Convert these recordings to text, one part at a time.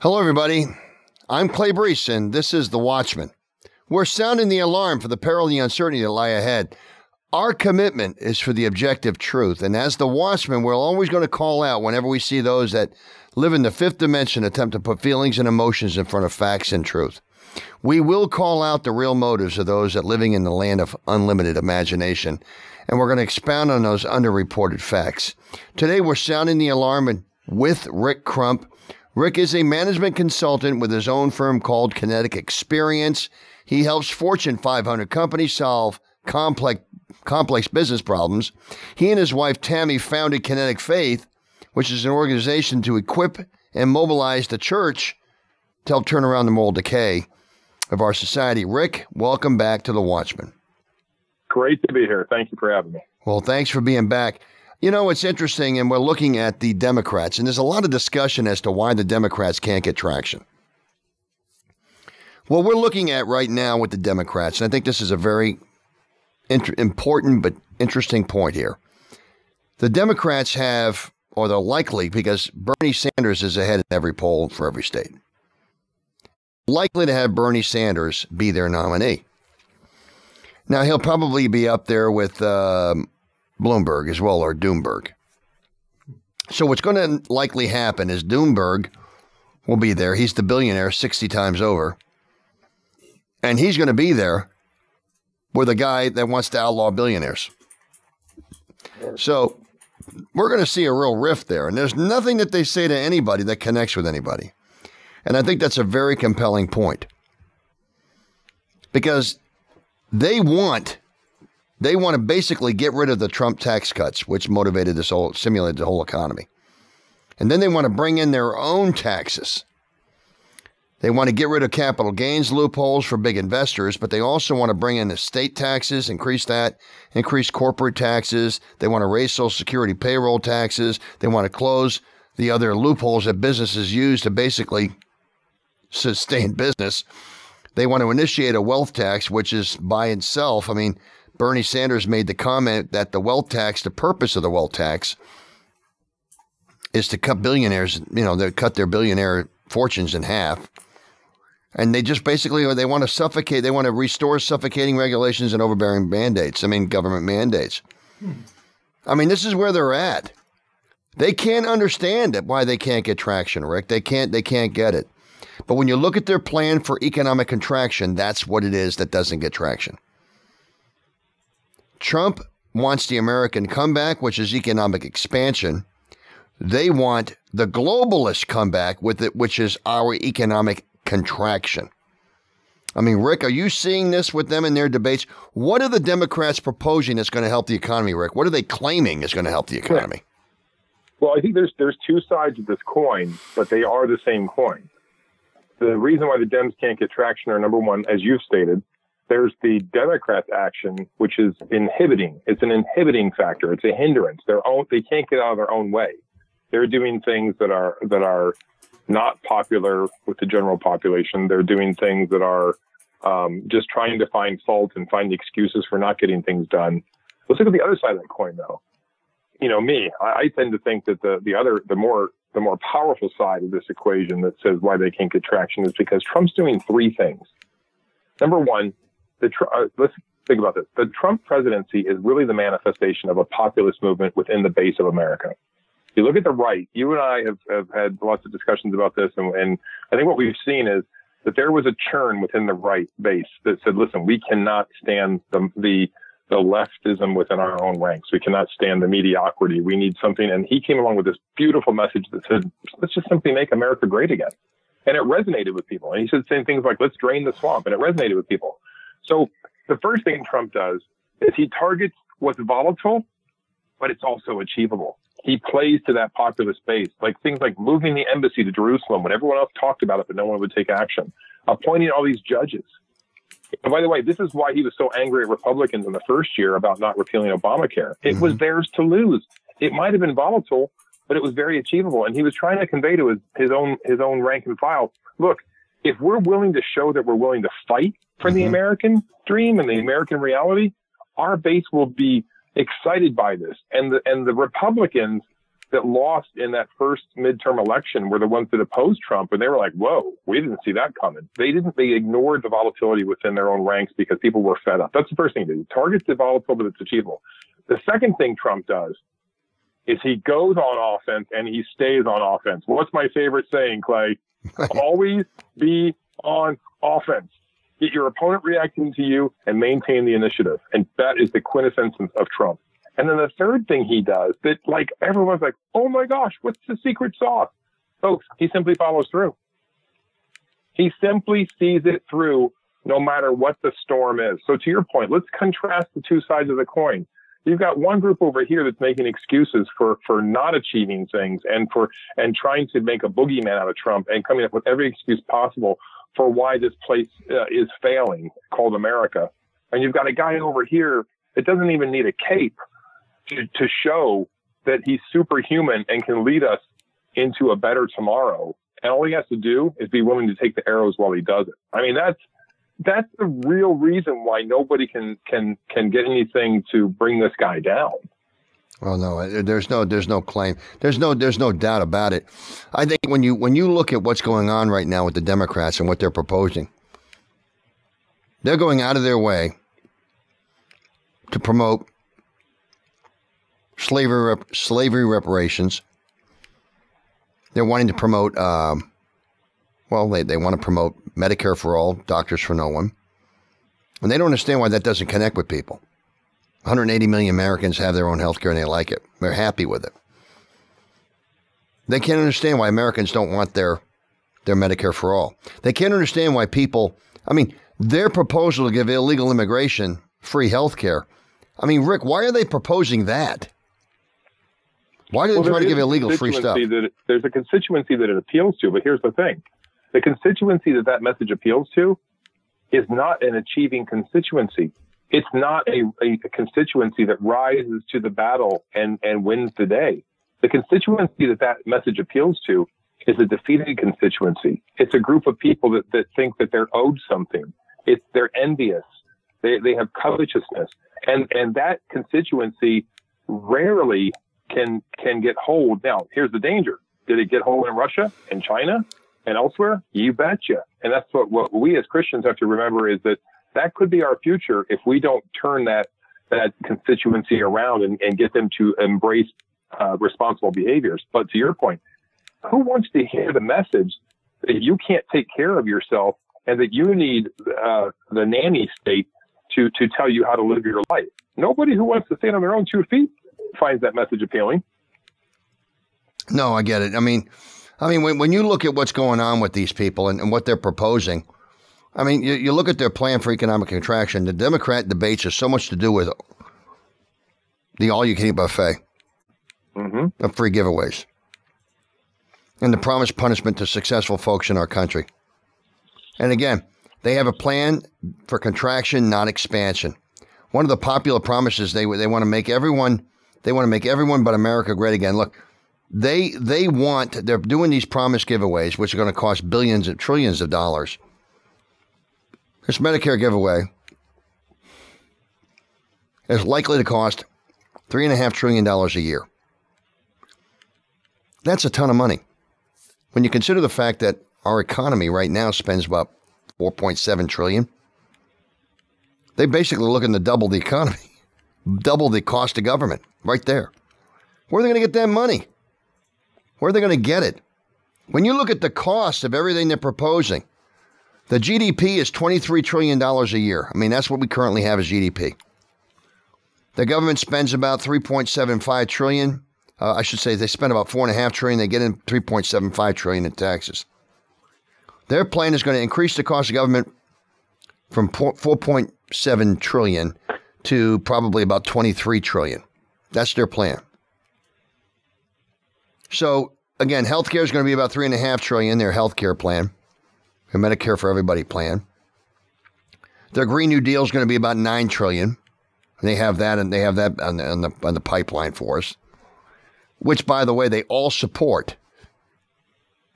Hello, everybody. I'm Clay Brees, and this is The Watchman. We're sounding the alarm for the peril and the uncertainty that lie ahead. Our commitment is for the objective truth, and as The Watchman, we're always going to call out whenever we see those that live in the fifth dimension attempt to put feelings and emotions in front of facts and truth. We will call out the real motives of those that living in the land of unlimited imagination, and we're going to expound on those underreported facts. Today, we're sounding the alarm with Rick Crump Rick is a management consultant with his own firm called Kinetic Experience. He helps Fortune 500 companies solve complex, complex business problems. He and his wife Tammy founded Kinetic Faith, which is an organization to equip and mobilize the church to help turn around the moral decay of our society. Rick, welcome back to The Watchman. Great to be here. Thank you for having me. Well, thanks for being back. You know, it's interesting, and we're looking at the Democrats, and there's a lot of discussion as to why the Democrats can't get traction. What we're looking at right now with the Democrats, and I think this is a very inter- important but interesting point here. The Democrats have, or they're likely, because Bernie Sanders is ahead in every poll for every state, likely to have Bernie Sanders be their nominee. Now, he'll probably be up there with um, Bloomberg as well, or Doomberg. So what's going to likely happen is Doomberg will be there. He's the billionaire 60 times over. And he's going to be there with a guy that wants to outlaw billionaires. So we're going to see a real rift there. And there's nothing that they say to anybody that connects with anybody. And I think that's a very compelling point. Because they want they want to basically get rid of the Trump tax cuts, which motivated this whole, simulated the whole economy. And then they want to bring in their own taxes. They want to get rid of capital gains loopholes for big investors, but they also want to bring in estate taxes, increase that, increase corporate taxes. They want to raise Social Security payroll taxes. They want to close the other loopholes that businesses use to basically sustain business. They want to initiate a wealth tax, which is by itself, I mean, Bernie Sanders made the comment that the wealth tax, the purpose of the wealth tax, is to cut billionaires, you know, they cut their billionaire fortunes in half. And they just basically they want to suffocate, they want to restore suffocating regulations and overbearing mandates. I mean, government mandates. Hmm. I mean, this is where they're at. They can't understand it why they can't get traction, Rick. They can't they can't get it. But when you look at their plan for economic contraction, that's what it is that doesn't get traction. Trump wants the American comeback, which is economic expansion. They want the globalist comeback with it, which is our economic contraction. I mean, Rick, are you seeing this with them in their debates? What are the Democrats proposing that's going to help the economy, Rick? What are they claiming is going to help the economy? Well, I think there's there's two sides of this coin, but they are the same coin. The reason why the Dems can't get traction are number one, as you've stated, there's the Democrats' action, which is inhibiting. It's an inhibiting factor. It's a hindrance. Their own, they can't get out of their own way. They're doing things that are that are not popular with the general population. They're doing things that are um, just trying to find fault and find excuses for not getting things done. Let's look at the other side of that coin, though. You know, me, I, I tend to think that the the other, the more the more powerful side of this equation that says why they can't get traction is because Trump's doing three things. Number one, the uh, let's think about this. The Trump presidency is really the manifestation of a populist movement within the base of America. You look at the right. You and I have, have had lots of discussions about this, and, and I think what we've seen is that there was a churn within the right base that said, "Listen, we cannot stand the the the leftism within our own ranks. We cannot stand the mediocrity. We need something." And he came along with this beautiful message that said, "Let's just simply make America great again." And it resonated with people. And he said saying things like, "Let's drain the swamp," and it resonated with people. So the first thing Trump does is he targets what's volatile, but it's also achievable. He plays to that populist base, like things like moving the embassy to Jerusalem when everyone else talked about it, but no one would take action. Appointing all these judges. And by the way, this is why he was so angry at Republicans in the first year about not repealing Obamacare. It mm-hmm. was theirs to lose. It might have been volatile, but it was very achievable. And he was trying to convey to his, his own his own rank and file, look, if we're willing to show that we're willing to fight for mm-hmm. the American dream and the American reality, our base will be excited by this. And the, and the Republicans that lost in that first midterm election were the ones that opposed Trump, and they were like, "Whoa, we didn't see that coming." They didn't. They ignored the volatility within their own ranks because people were fed up. That's the first thing to do. Target the volatility that's achievable. The second thing Trump does is he goes on offense and he stays on offense. What's my favorite saying, Clay? Always be on offense. Get your opponent reacting to you and maintain the initiative. And that is the quintessence of Trump. And then the third thing he does that like everyone's like, oh my gosh, what's the secret sauce? Folks, he simply follows through. He simply sees it through no matter what the storm is. So to your point, let's contrast the two sides of the coin. You've got one group over here that's making excuses for, for not achieving things and for, and trying to make a boogeyman out of Trump and coming up with every excuse possible for why this place uh, is failing called America. And you've got a guy over here that doesn't even need a cape to, to show that he's superhuman and can lead us into a better tomorrow. And all he has to do is be willing to take the arrows while he does it. I mean, that's, that's the real reason why nobody can, can, can get anything to bring this guy down. Well, no, there's no, there's no claim. There's no, there's no doubt about it. I think when you, when you look at what's going on right now with the Democrats and what they're proposing, they're going out of their way to promote slavery slavery reparations. They're wanting to promote, um, well, they, they want to promote Medicare for all, doctors for no one. And they don't understand why that doesn't connect with people. 180 million Americans have their own health care and they like it. They're happy with it. They can't understand why Americans don't want their their Medicare for all. They can't understand why people, I mean, their proposal to give illegal immigration free health care. I mean, Rick, why are they proposing that? Why do they well, try to give illegal free stuff? That, there's a constituency that it appeals to, but here's the thing: the constituency that that message appeals to is not an achieving constituency. It's not a, a constituency that rises to the battle and, and wins the day. The constituency that that message appeals to is a defeated constituency. It's a group of people that, that think that they're owed something. It's they're envious. They they have covetousness, and and that constituency rarely can can get hold. Now, here's the danger: did it get hold in Russia and China and elsewhere? You betcha. And that's what what we as Christians have to remember is that that could be our future if we don't turn that that constituency around and, and get them to embrace uh, responsible behaviors. But to your point, who wants to hear the message that you can't take care of yourself and that you need uh, the nanny state to to tell you how to live your life? Nobody who wants to stand on their own two feet finds that message appealing. No, I get it. I mean, I mean, when, when you look at what's going on with these people and, and what they're proposing, I mean, you, you look at their plan for economic contraction. The Democrat debates have so much to do with the all-you-can-eat buffet mm-hmm. of free giveaways and the promised punishment to successful folks in our country. And again, they have a plan for contraction, not expansion. One of the popular promises they they want to make everyone they want to make everyone but America great again. Look, they they want they're doing these promise giveaways, which are going to cost billions and trillions of dollars. This Medicare giveaway is likely to cost three and a half trillion dollars a year. That's a ton of money. When you consider the fact that our economy right now spends about 4.7 trillion, they basically looking to double the economy, double the cost of government right there. Where are they going to get that money? Where are they going to get it? When you look at the cost of everything they're proposing, the GDP is $23 trillion a year. I mean, that's what we currently have as GDP. The government spends about 3.75 trillion. Uh, I should say they spend about four and a half trillion. They get in 3.75 trillion in taxes. Their plan is going to increase the cost of government from 4.7 trillion to probably about 23 trillion. That's their plan. So again, healthcare is going to be about three and a half trillion. Their healthcare plan, their Medicare for Everybody plan. Their Green New Deal is going to be about nine trillion. They have that, and they have that on the, on the on the pipeline for us. Which, by the way, they all support.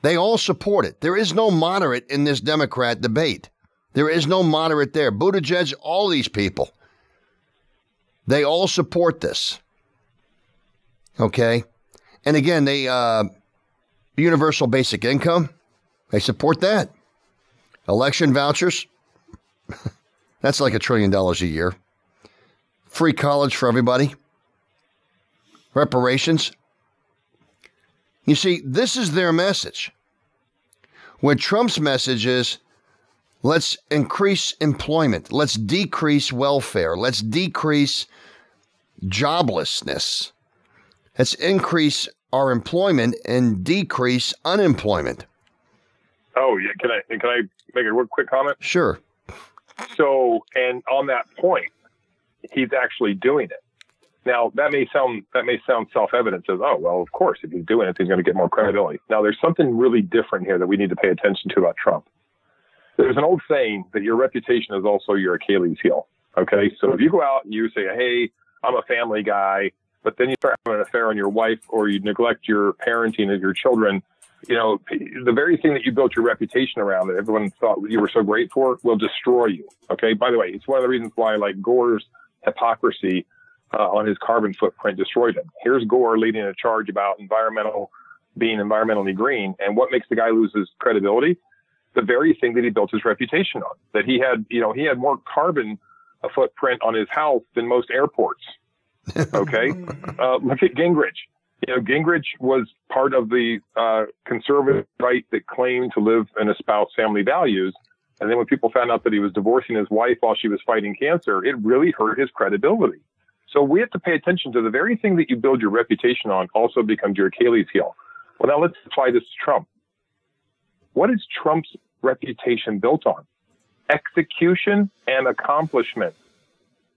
They all support it. There is no moderate in this Democrat debate. There is no moderate there. Buttigieg, all these people, they all support this. Okay? And again, they uh, universal basic income, they support that. Election vouchers, that's like a trillion dollars a year. Free college for everybody. Reparations. You see, this is their message. When Trump's message is let's increase employment, let's decrease welfare, let's decrease joblessness, let's increase our employment and decrease unemployment. Oh yeah, can I can I make a real quick comment? Sure. So, and on that point, he's actually doing it. Now that may sound that may sound self-evident. Says, oh well, of course, if he's doing it, he's going to get more credibility. Now there's something really different here that we need to pay attention to about Trump. There's an old saying that your reputation is also your Achilles heel. Okay, so if you go out and you say, hey, I'm a family guy, but then you start having an affair on your wife or you neglect your parenting of your children, you know, the very thing that you built your reputation around that everyone thought you were so great for will destroy you. Okay. By the way, it's one of the reasons why like Gore's hypocrisy uh, on his carbon footprint destroyed him. Here's Gore leading a charge about environmental being environmentally green. And what makes the guy lose his credibility? The very thing that he built his reputation on, that he had, you know, he had more carbon uh, footprint on his house than most airports. Okay. uh, look at Gingrich. You know, Gingrich was part of the uh, conservative right that claimed to live and espouse family values. And then when people found out that he was divorcing his wife while she was fighting cancer, it really hurt his credibility. So we have to pay attention to the very thing that you build your reputation on also becomes your Achilles heel. Well, now let's apply this to Trump. What is Trump's reputation built on? Execution and accomplishment.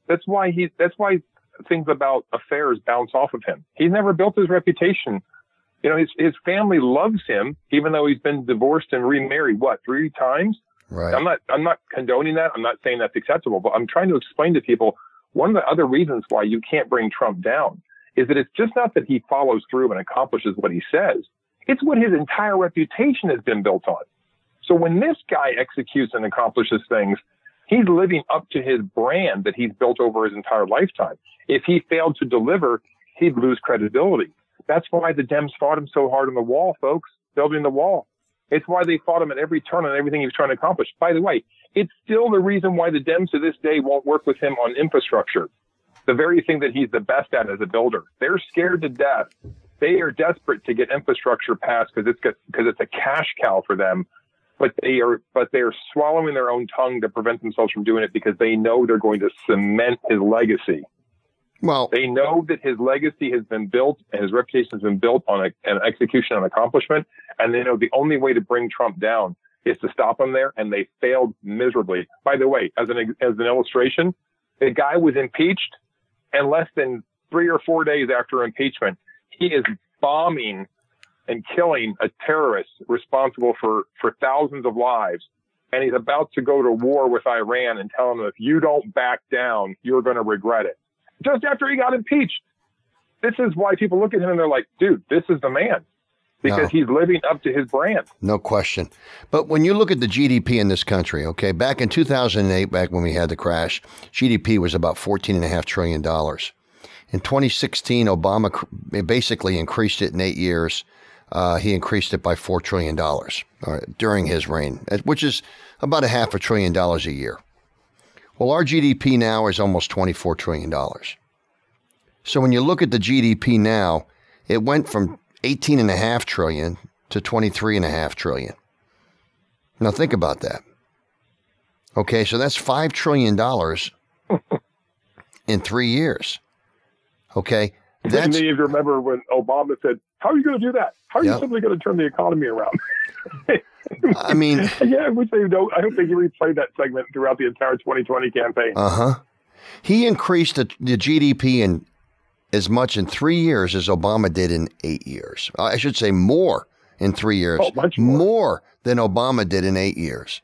That's why he, that's why things about affairs bounce off of him. He's never built his reputation. You know, his, his family loves him, even though he's been divorced and remarried, what, three times? Right. I'm not, I'm not condoning that. I'm not saying that's acceptable, but I'm trying to explain to people one of the other reasons why you can't bring Trump down is that it's just not that he follows through and accomplishes what he says. It's what his entire reputation has been built on. So when this guy executes and accomplishes things, he's living up to his brand that he's built over his entire lifetime. If he failed to deliver, he'd lose credibility. That's why the Dems fought him so hard on the wall, folks, building the wall. It's why they fought him at every turn on everything he was trying to accomplish. By the way, it's still the reason why the Dems to this day won't work with him on infrastructure. The very thing that he's the best at as a builder. They're scared to death. They are desperate to get infrastructure passed because it's because it's a cash cow for them. But they are but they are swallowing their own tongue to prevent themselves from doing it because they know they're going to cement his legacy. Well, They know that his legacy has been built and his reputation has been built on a, an execution and accomplishment. And they know the only way to bring Trump down is to stop him there. And they failed miserably. By the way, as an, as an illustration, the guy was impeached and less than three or four days after impeachment, he is bombing and killing a terrorist responsible for, for thousands of lives. And he's about to go to war with Iran and tell them if you don't back down, you're going to regret it just after he got impeached. This is why people look at him and they're like, dude, this is the man because No. he's living up to his brand. No question. But when you look at the GDP in this country, okay, back in 2008, back when we had the crash, GDP was about $14.5 trillion. In 2016, Obama basically increased it in eight years. Uh, he increased it by $4 trillion right, during his reign, uh, which is about a half a trillion dollars a year. Well, our GDP now is almost $24 trillion. So when you look at the GDP now, it went from 18.5 trillion to 23.5 trillion. Now think about that. Okay, so that's $5 trillion in three years. Okay, that's any of you remember when Obama said, How are you going to do that? How are Yeah. you simply going to turn the economy around? I mean, yeah, I wish they don't. I hope they replayed that segment throughout the entire 2020 campaign. uh huh. He increased the, the GDP in as much in three years as Obama did in eight years. I should say more in three years. Oh, much more. more. than Obama did in eight years.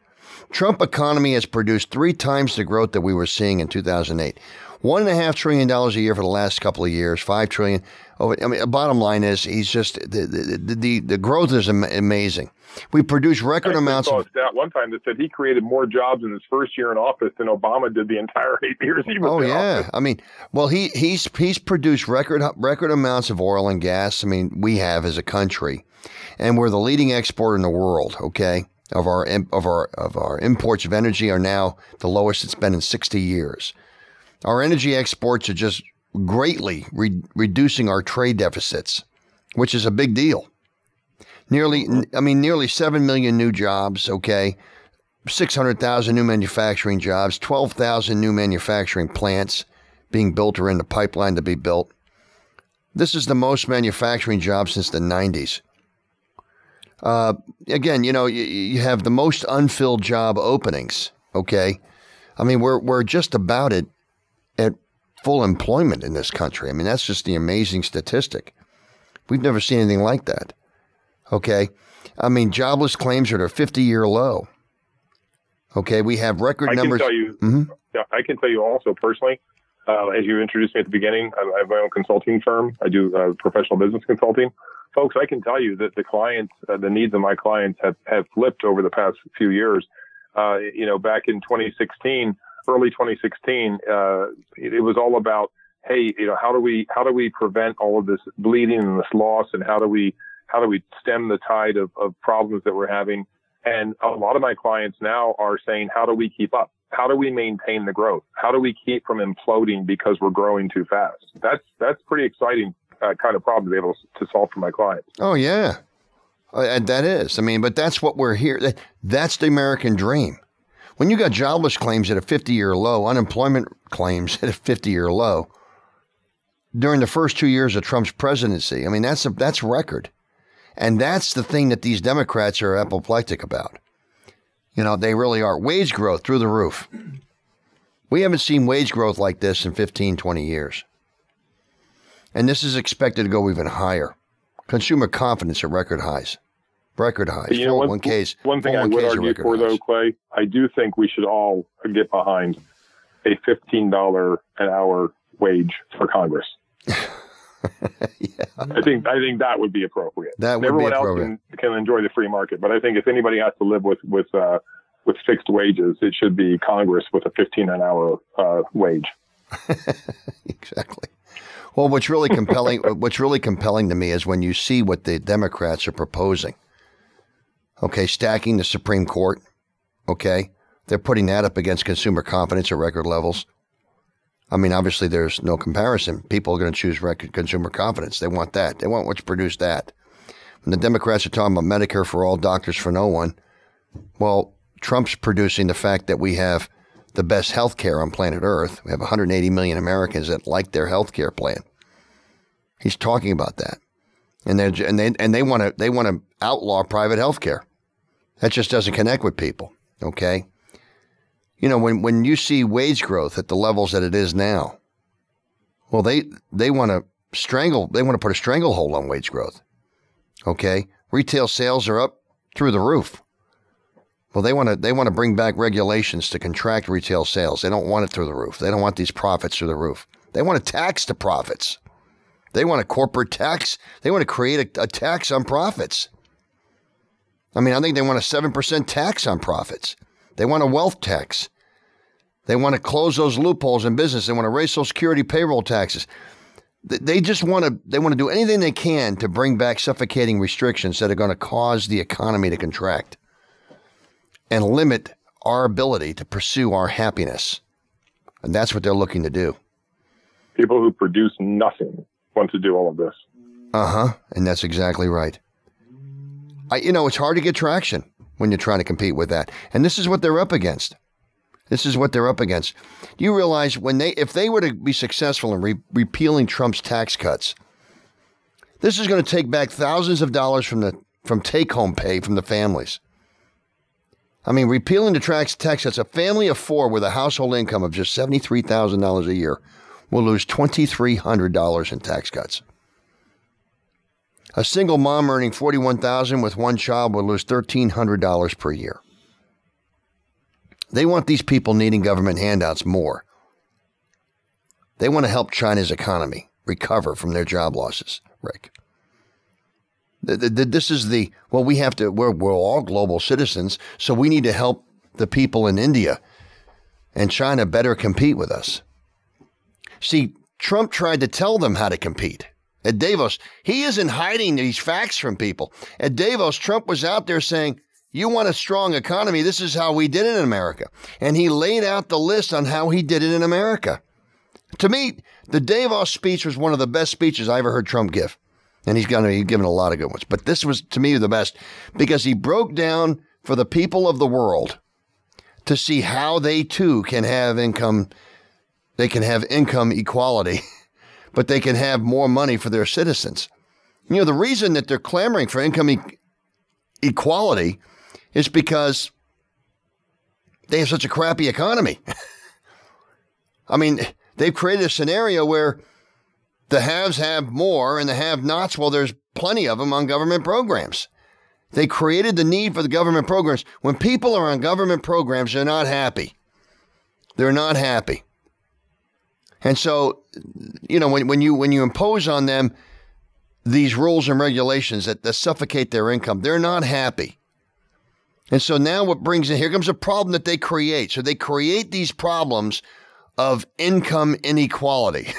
Trump economy has produced three times the growth that we were seeing in 2008. One and a half trillion dollars a year for the last couple of years, five trillion. Oh, I mean, a bottom line is he's just the the the, the growth is am- amazing. We produce record I amounts saw of. a stat one time that said he created more jobs in his first year in office than Obama did the entire eight years he was Oh yeah, office. I mean, well he he's he's produced record record amounts of oil and gas. I mean, we have as a country, and we're the leading exporter in the world. Okay, of our of our of our imports of energy are now the lowest it's been in sixty years. Our energy exports are just greatly re- reducing our trade deficits, which is a big deal. Nearly, I mean, nearly seven million new jobs. Okay, 600,000 new manufacturing jobs, 12,000 new manufacturing plants being built or in the pipeline to be built. This is the most manufacturing jobs since the 90s. Uh, again, you know, you, you have the most unfilled job openings, okay? I mean, we're, we're just about it at full employment in this country. I mean, that's just the amazing statistic. We've never seen anything like that, okay? I mean, jobless claims are at a 50 year low. Okay, we have record I can numbers. tell you, Mhm. yeah, I can tell you also personally, uh, as you introduced me at the beginning, I, I have my own consulting firm. I do uh, professional business consulting. Folks, I can tell you that the clients, uh, the needs of my clients have, have flipped over the past few years. Uh, you know, back in 2016, early 2016, uh, it, it was all about, hey, you know, how do we, how do we prevent all of this bleeding and this loss and how do we, how do we stem the tide of, of problems that we're having? And a lot of my clients now are saying, how do we keep up? How do we maintain the growth? How do we keep from imploding because we're growing too fast? That's that's pretty exciting uh, kind of problem to be able to solve for my clients. Oh yeah, Uh, that is. I mean, but that's what we're here. that- That's the American dream. When you got jobless claims at a 50-year low, unemployment claims at a 50-year low during the first two years of Trump's presidency, I mean that's a that's record, and that's the thing that these Democrats are apoplectic about. You know, they really are. Wage growth through the roof. We haven't seen wage growth like this in 15, 20 years. And this is expected to go even higher. Consumer confidence at record highs. Record highs. You know, one, 401ks. one thing I would argue record for, though. Clay, I do think we should all get behind a $15 an hour wage for Congress. yeah, I think I think that would be appropriate. that would Everyone be else appropriate. can, can enjoy the free market, but I think if anybody has to live with with uh, with fixed wages, it should be Congress with a 15 an hour uh, wage. exactly. Well, what's really compelling, what's really compelling to me is when you see what the Democrats are proposing. Okay, stacking the Supreme Court. Okay, they're putting that up against consumer confidence at record levels. I mean, obviously, there's no comparison. People are going to choose record consumer confidence. They want that. They want what's produced that. When the Democrats are talking about Medicare for all, doctors for no one, well, Trump's producing the fact that we have the best health care on planet Earth. We have 180 million Americans that like their health care plan. He's talking about that. And and they and they want to they want to outlaw private health care. That just doesn't connect with people, okay? You know, when when you see wage growth at the levels that it is now, well they they want to strangle they want to put a stranglehold on wage growth. Okay? Retail sales are up through the roof. Well, they want to they want to bring back regulations to contract retail sales. They don't want it through the roof. They don't want these profits through the roof. They want to tax the profits. They want a corporate tax. They want to create a, a tax on profits. I mean, I think they want a seven percent tax on profits. They want a wealth tax. They want to close those loopholes in business. They want to raise Social Security payroll taxes. They just want to. They want to do anything they can to bring back suffocating restrictions that are going to cause the economy to contract and limit our ability to pursue our happiness. And that's what they're looking to do. People who produce nothing want to do all of this. Uh huh. And that's exactly right. I, you know, it's hard to get traction when you're trying to compete with that. And this is what they're up against. This is what they're up against. Do you realize when they, if they were to be successful in re- repealing Trump's tax cuts, this is going to take back thousands of dollars from the from take-home pay from the families. I mean, repealing the tax tax cuts, a family of four with a household income of just seventy-three thousand dollars a year will lose twenty-three hundred dollars in tax cuts. A single mom earning forty-one thousand with one child will lose thirteen hundred dollars per year. They want these people needing government handouts more. They want to help China's economy. recover from their job losses, Rick. This is the, well, we have to, we're, we're all global citizens, so we need to help the people in India and China better compete with us. See, Trump tried to tell them how to compete. At Davos, he isn't hiding these facts from people. At Davos, Trump was out there saying, You want a strong economy? This is how we did it in America. And he laid out the list on how he did it in America. To me, the Davos speech was one of the best speeches I ever heard Trump give. And he's going to be given a lot of good ones. But this was, to me, the best because he broke down for the people of the world to see how they too can have income. They can have income equality. but they can have more money for their citizens. You know, the reason that they're clamoring for income e- equality is because they have such a crappy economy. I mean, they've created a scenario where the haves have more and the have nots, well, there's plenty of them on government programs. They created the need for the government programs. When people are on government programs, they're not happy. They're not happy. And so, you know, when, when you when you impose on them these rules and regulations that, that suffocate their income, they're not happy. And so now what brings in here comes a problem that they create. So they create these problems of income inequality.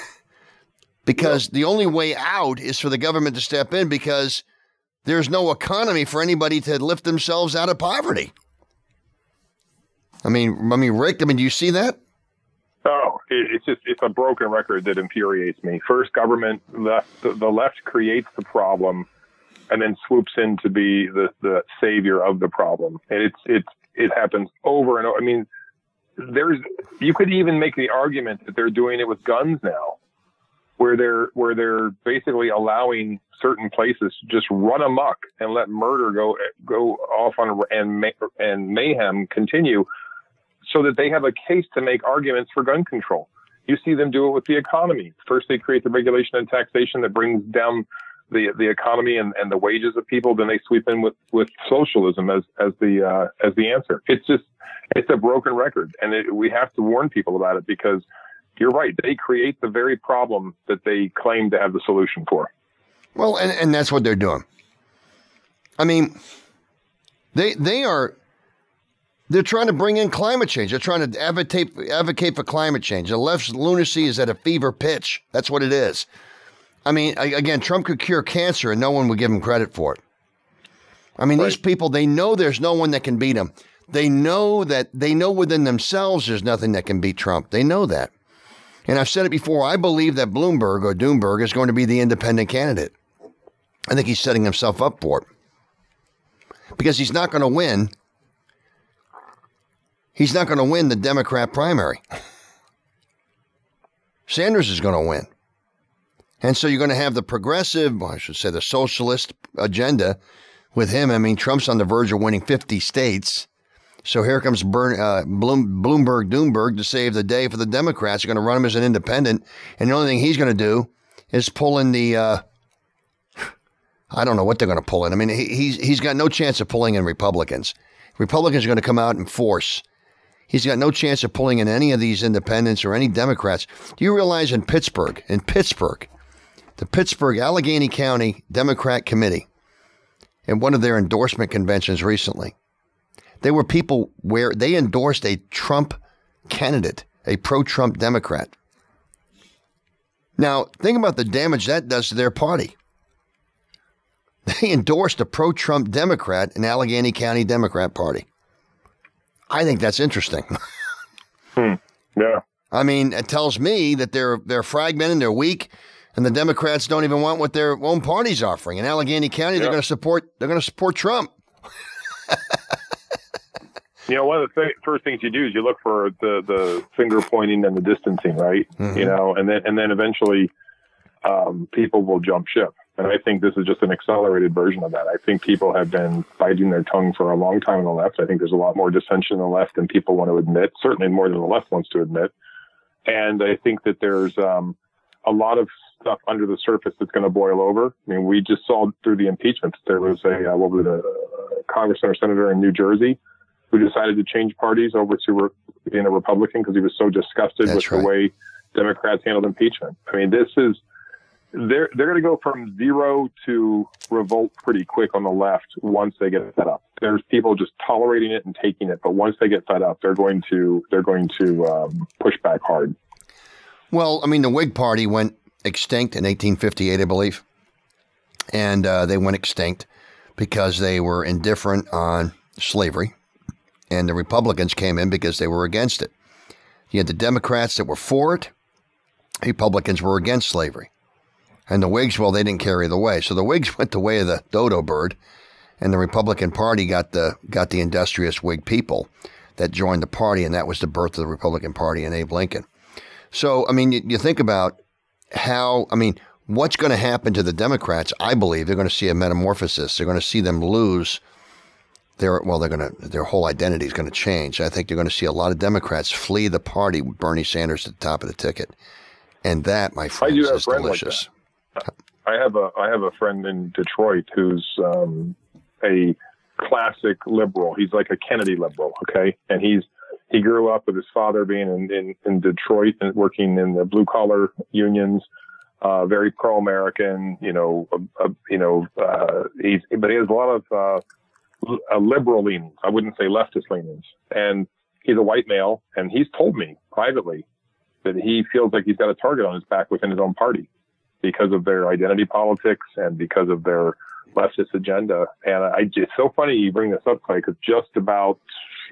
because the only way out is for the government to step in because there's no economy for anybody to lift themselves out of poverty. I mean, I mean, Rick, I mean, do you see that? It's just it's a broken record that infuriates me. First, government left the left creates the problem, and then swoops in to be the the savior of the problem, and it's it's it happens over and over. I mean, there's you could even make the argument that they're doing it with guns now, where they're where they're basically allowing certain places to just run amok and let murder go go off on and and mayhem continue so that they have a case to make arguments for gun control. You see them do it with the economy. First, they create the regulation and taxation that brings down the the economy and, and the wages of people. Then they sweep in with, with socialism as as the uh, as the answer. It's just it's a broken record, and it, we have to warn people about it because you're right. They create the very problem that they claim to have the solution for. Well, and, and that's what they're doing. I mean, they they are they're trying to bring in climate change. They're trying to advocate advocate for climate change. The left's lunacy is at a fever pitch. That's what it is. I mean, again, Trump could cure cancer and no one would give him credit for it. I mean, right. these people, they know there's no one that can beat him. They know that they know within themselves there's nothing that can beat Trump. They know that. And I've said it before, I believe that Bloomberg or Doomberg is going to be the independent candidate. I think he's setting himself up for it. Because he's not going to win he's not going to win the Democrat primary. Sanders is going to win. And so you're going to have the progressive, I should say the socialist agenda with him. I mean, Trump's on the verge of winning 50 states. So here comes Bern, uh, Bloom, Bloomberg Doomberg to save the day for the Democrats. They're going to run him as an independent. And the only thing he's going to do is pull in the, uh, I don't know what they're going to pull in. I mean, he, he's, he's got no chance of pulling in Republicans. Republicans are going to come out in force He's got no chance of pulling in any of these independents or any Democrats. Do you realize in Pittsburgh, in Pittsburgh, the Pittsburgh Allegheny County Democrat Committee, in one of their endorsement conventions recently, they were people where they endorsed a Trump candidate, a pro Trump Democrat. Now, think about the damage that does to their party. They endorsed a pro Trump Democrat in Allegheny County Democrat Party. I think that's interesting. hmm. Yeah. I mean, it tells me that they're they're fragmented, they're weak, and the Democrats don't even want what their own party's offering. In Allegheny County, yeah. they're going to support they're going to support Trump. you know, one of the th- first things you do is you look for the the finger pointing and the distancing, right? Mm-hmm. You know, and then and then eventually um, people will jump ship. And I think this is just an accelerated version of that. I think people have been biting their tongue for a long time on the left. I think there's a lot more dissension on the left than people want to admit, certainly more than the left wants to admit. And I think that there's um, a lot of stuff under the surface that's going to boil over. I mean, we just saw through the impeachment there was a, uh, what was it, a congressman or senator in New Jersey who decided to change parties over to re- being a Republican because he was so disgusted that's with right. the way Democrats handled impeachment. I mean, this is they're they're going to go from zero to revolt pretty quick on the left once they get fed up. There's people just tolerating it and taking it, but once they get fed up, they're going to they're going to um, push back hard. Well, I mean, the Whig Party went extinct in 1858, I believe, and uh, they went extinct because they were indifferent on slavery, and the Republicans came in because they were against it. You had the Democrats that were for it. Republicans were against slavery. And the Whigs, well, they didn't carry the way. So the Whigs went the way of the dodo bird, and the Republican Party got the got the industrious Whig people that joined the party, and that was the birth of the Republican Party and Abe Lincoln. So, I mean, you, you think about how, I mean, what's going to happen to the Democrats? I believe they're going to see a metamorphosis. They're going to see them lose their, well, they're going to, their whole identity is going to change. I think they're going to see a lot of Democrats flee the party with Bernie Sanders at the top of the ticket. And that, my friends, is delicious. Like I have a, I have a friend in Detroit who's um, a classic liberal. He's like a Kennedy liberal. Okay. And he's, he grew up with his father being in, in, in Detroit and working in the blue collar unions, uh, very pro American, you know, uh, you know, uh, he's, but he has a lot of, uh, liberal leanings. I wouldn't say leftist leanings. And he's a white male and he's told me privately that he feels like he's got a target on his back within his own party because of their identity politics and because of their leftist agenda. And I, it's so funny you bring this up, Clay, because just about,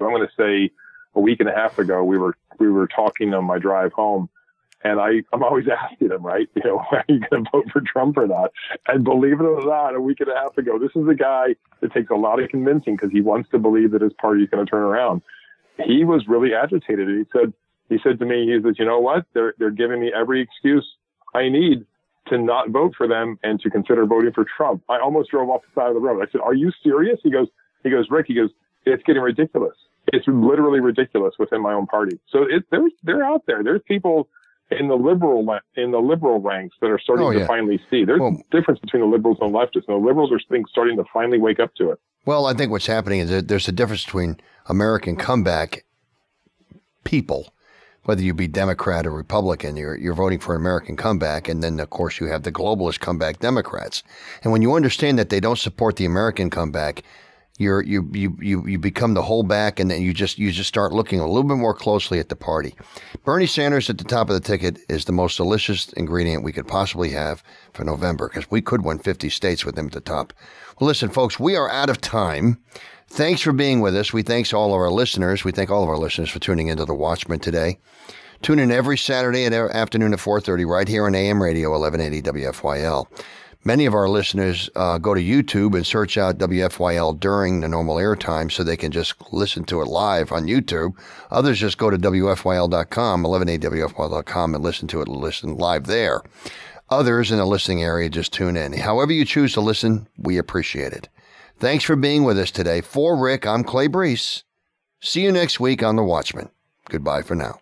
I'm going to say a week and a half ago, we were we were talking on my drive home, and I I'm always asking them, right? You know, are you going to vote for Trump or not? And believe it or not, a week and a half ago, this is a guy that takes a lot of convincing because he wants to believe that his party is going to turn around. He was really agitated. He said he said to me, he said, you know what? They're they're giving me every excuse I need to not vote for them and to consider voting for Trump. I almost drove off the side of the road. I said, "Are you serious?" He goes, "He goes, Rick." He goes, "It's getting ridiculous." it's literally ridiculous within my own party. So it, they're they're out there. There's people in the liberal in the liberal ranks that are starting oh, yeah. to finally see. There's well, a difference between the liberals and the leftists. And the liberals are starting to finally wake up to it. Well, I think what's happening is that there's a difference between American comeback people, whether you be Democrat or Republican, you're you're voting for an American comeback, and then of course you have the globalist comeback Democrats. And when you understand that they don't support the American comeback, you're you you you you become the whole back, and then you just you just start looking a little bit more closely at the party. Bernie Sanders at the top of the ticket is the most delicious ingredient we could possibly have for November because we could win 50 states with him at the top. Well, listen, folks, we are out of time. Thanks for being with us. We thanks all of our listeners. We thank all of our listeners for tuning into the Watchman today. Tune in every Saturday at afternoon at 4:30 right here on AM Radio 1180 WFYL. Many of our listeners uh, go to YouTube and search out WFYL during the normal airtime so they can just listen to it live on YouTube. Others just go to WFYL.com, 1180WFYL.com, and listen to it listen live there. Others in the listening area just tune in. However you choose to listen, we appreciate it. Thanks for being with us today. For Rick, I'm Clay Brees. See you next week on The Watchman. Goodbye for now.